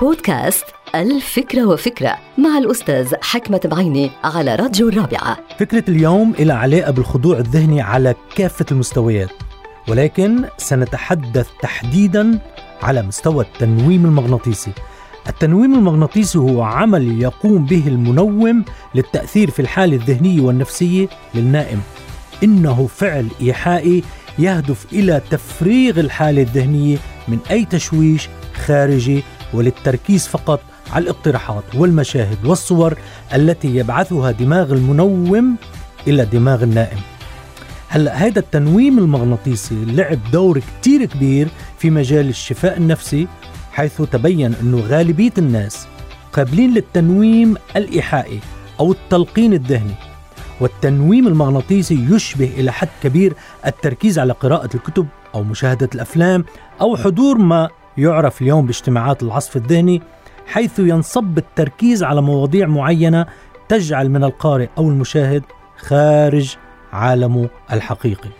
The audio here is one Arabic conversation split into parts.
بودكاست الفكرة وفكرة مع الأستاذ حكمة بعيني على راديو الرابعة. فكرة اليوم لها علاقة بالخضوع الذهني على كافة المستويات ولكن سنتحدث تحديدا على مستوى التنويم المغناطيسي. التنويم المغناطيسي هو عمل يقوم به المنوم للتأثير في الحالة الذهنية والنفسية للنائم. إنه فعل إيحائي يهدف إلى تفريغ الحالة الذهنية من أي تشويش خارجي وللتركيز فقط على الاقتراحات والمشاهد والصور التي يبعثها دماغ المنوم إلى دماغ النائم. هلا هذا التنويم المغناطيسي لعب دور كتير كبير في مجال الشفاء النفسي حيث تبين أنه غالبية الناس قابلين للتنويم الإيحائي أو التلقين الذهني. والتنويم المغناطيسي يشبه إلى حد كبير التركيز على قراءة الكتب أو مشاهدة الأفلام أو حضور ما يعرف اليوم باجتماعات العصف الذهني حيث ينصب التركيز على مواضيع معينة تجعل من القارئ أو المشاهد خارج عالمه الحقيقي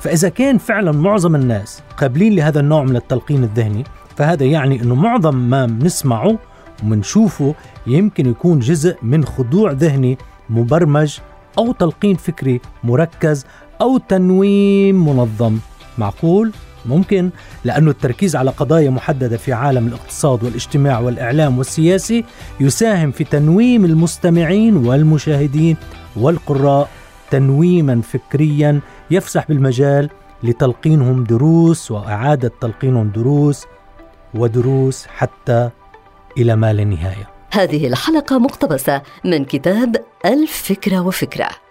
فإذا كان فعلا معظم الناس قابلين لهذا النوع من التلقين الذهني فهذا يعني أنه معظم ما بنسمعه ومنشوفه يمكن يكون جزء من خضوع ذهني مبرمج أو تلقين فكري مركز أو تنويم منظم معقول؟ ممكن لأن التركيز على قضايا محددة في عالم الاقتصاد والاجتماع والإعلام والسياسي يساهم في تنويم المستمعين والمشاهدين والقراء تنويما فكريا يفسح بالمجال لتلقينهم دروس وإعادة تلقينهم دروس ودروس حتى إلى ما لا نهاية. هذه الحلقة مقتبسة من كتاب الفكرة وفكرة.